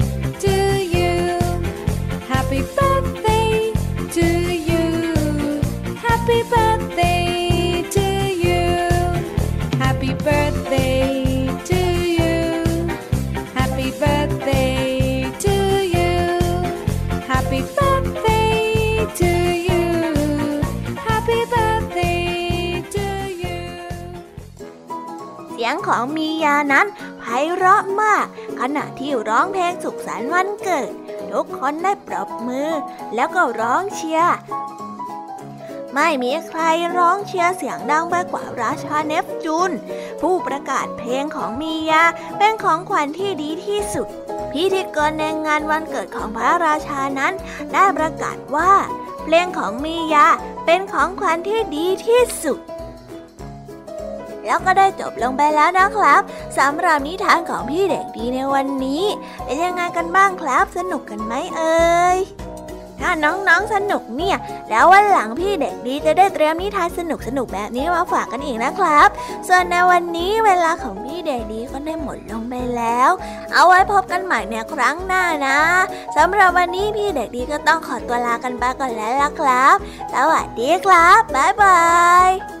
สียงของมียานั้นไพเราะมาก ขณะที่ร้องเพลงสุขสันต์วันเกิด ทุกคนได้ปรบมือ แล้วก็ร้องเชียร์ไม่มีใครร้องเชียร์เสียงดังไปกว่าราชาเนฟจูน ผู้ประกาศเพลงของมียาเป็นของขวัญที่ดีที่สุด พิธีกรในงานวันเกิดของพระราชานั้นได้ประกาศว่า เพลงของมียาเป็นของขวัญที่ดีที่สุด แล้วก็ได้จบลงไปแล้วนะครับสำหรับนิทานของพี่เด็กดีในวันนี้ เป็นยังไงกันบ้างครับสนุกกันไหมเอ่ยถ้าน้องๆสนุกเนี่ย แล้ววันหลังพี่เด็กดีจะได้เตรียมนิทานสนุกๆแบบนี้มาฝากกันอีกนะครับ ส่วนในวันนี้เวลาของพี่เด็กดีก็ได้หมดลงไปแล้ว เอาไว้พบกันใหม่ในครั้งหน้านะสำหรับวันนี้พี่เด็กดีก็ต้องขอตัวลากันไปก่อนแล้วล่ะครับ สวัสดีครับบ๊ายบาย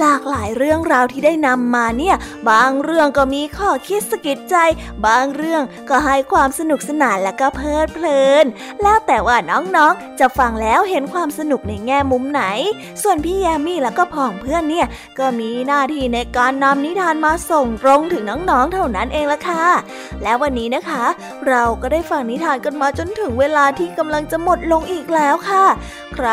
หลากหลายเรื่องราวที่ได้นำมาเนี่ย บางเรื่องก็มีข้อคิดสะกิดใจ บางเรื่องก็ให้ความสนุกสนานและก็เพลิดเพลิน แล้วแต่ว่าน้องๆ จะฟังแล้วเห็นความสนุกในแง่มุมไหน ส่วนพี่แยมมี่แล้วก็พ่องเพื่อนเนี่ย ก็มีหน้าที่ในการนำนิทานมาส่งตรงถึงน้องๆ เท่านั้นเองละค่ะ และวันนี้นะคะ เราก็ได้ฟังนิทานกันมาจนถึงเวลาที่กำลังจะหมดลงอีกแล้วค่ะ ใคร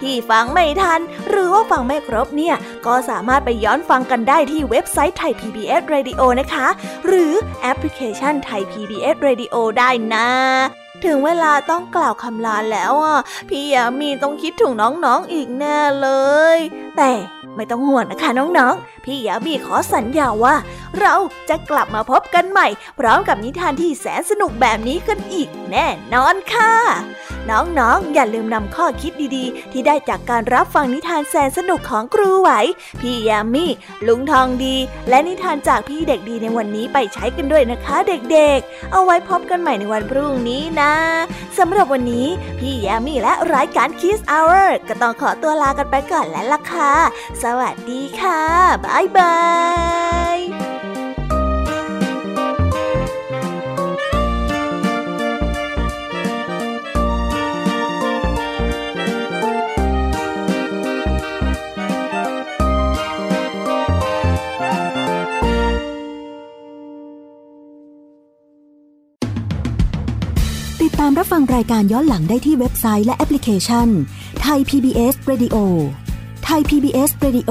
ที่ฟังไม่ทัน หรือว่าฟังไม่ครบเนี่ยก็สามารถไปย้อนฟังกันได้ที่เว็บไซต์ไทย PBS Radio นะคะ หรือแอปพลิเคชันไทย PBS Radio ได้นะถึงเวลาต้องกล่าวคำลาแล้วอะ พี่ยามีต้องคิดถึงน้องๆอีกแน่เลย แต่ไม่ต้องห่วงนะคะน้องๆพี่ยามีขอสัญญาว่า เราจะกลับมาพบกันใหม่ พร้อมกับนิทานที่แสนสนุกแบบนี้กันอีกแน่นอนค่ะ น้องๆอย่าลืมนำข้อคิดดีๆ ที่ได้จากการรับฟังนิทานแสนสนุกของครูไหว พี่ยามีลุงทองดี และนิทานจากพี่เด็กดีในวันนี้ไปใช้กันด้วยนะคะเด็กๆ เอาไว้พบกันใหม่ในวันพรุ่งนี้นะสำหรับวันนี้พี่ยามีและรายการ Kiss Hour ก็ต้องขอตัวลากันไปก่อนแล้วล่ะค่ะ สวัสดีค่ะบ๊ายบายติดตามรับฟังรายการย้อนหลังได้ที่เว็บไซต์และแอปพลิเคชันไทย PBS Radio ไทย PBS Radio